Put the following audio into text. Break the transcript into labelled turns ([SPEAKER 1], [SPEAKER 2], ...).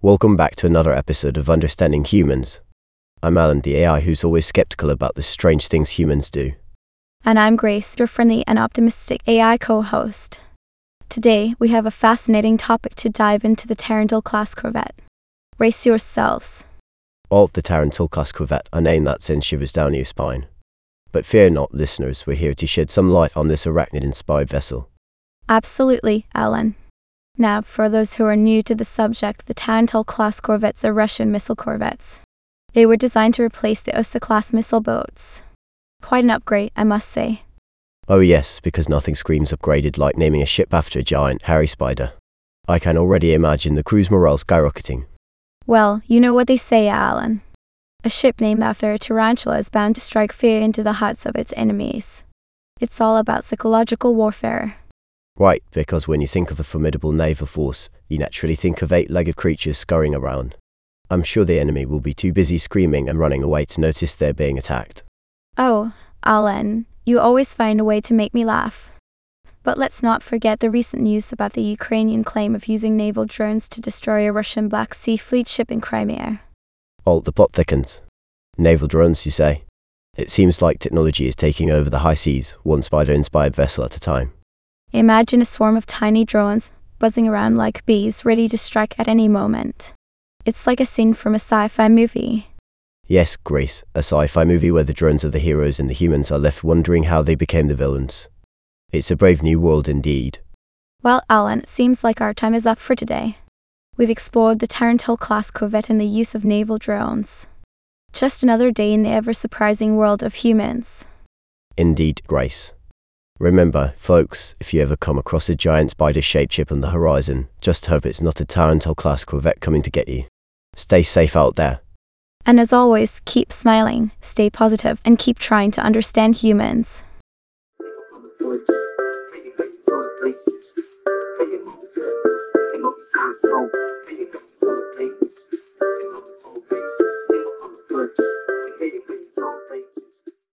[SPEAKER 1] Welcome back to another episode of Understanding Humans. I'm Alan, the AI who's always skeptical about the strange things humans do.
[SPEAKER 2] And I'm Grace, your friendly and optimistic AI co host. Today, we have a fascinating topic to dive into the Tarantul class corvette. Race yourselves.
[SPEAKER 1] All the Tarantul class corvette, a name that sends shivers down your spine. But fear not, listeners, we're here to shed some light on this arachnid inspired vessel.
[SPEAKER 2] Absolutely, Alan. Now, for those who are new to the subject, the Tarantul class corvettes are Russian missile corvettes. They were designed to replace the Osa class missile boats. Quite an upgrade, I must say.
[SPEAKER 1] Oh, yes, because nothing screams upgraded like naming a ship after a giant, hairy spider. I can already imagine the crew's morale skyrocketing.
[SPEAKER 2] Well, you know what they say, Alan. A ship named after a tarantula is bound to strike fear into the hearts of its enemies. It's all about psychological warfare.
[SPEAKER 1] Right, because when you think of a formidable naval force, you naturally think of eight legged creatures scurrying around. I'm sure the enemy will be too busy screaming and running away to notice they're being attacked.
[SPEAKER 2] Oh, Alan, you always find a way to make me laugh. But let's not forget the recent news about the Ukrainian claim of using naval drones to destroy a Russian Black Sea Fleet ship in Crimea.
[SPEAKER 1] Oh, the plot thickens. Naval drones, you say? It seems like technology is taking over the high seas, one spider inspired vessel at a time.
[SPEAKER 2] Imagine a swarm of tiny drones buzzing around like bees ready to strike at any moment. It's like a scene from a sci fi movie.
[SPEAKER 1] Yes, Grace, a sci fi movie where the drones are the heroes and the humans are left wondering how they became the villains. It's a brave new world indeed.
[SPEAKER 2] Well, Alan, it seems like our time is up for today. We've explored the Tarantul class corvette and the use of naval drones. Just another day in the ever surprising world of humans.
[SPEAKER 1] Indeed, Grace. Remember, folks, if you ever come across a giant spider shaped ship on the horizon, just hope it's not a Tarantul class corvette coming to get you. Stay safe out there.
[SPEAKER 2] And as always, keep smiling, stay positive, and keep trying to understand humans.
[SPEAKER 3] Thank you.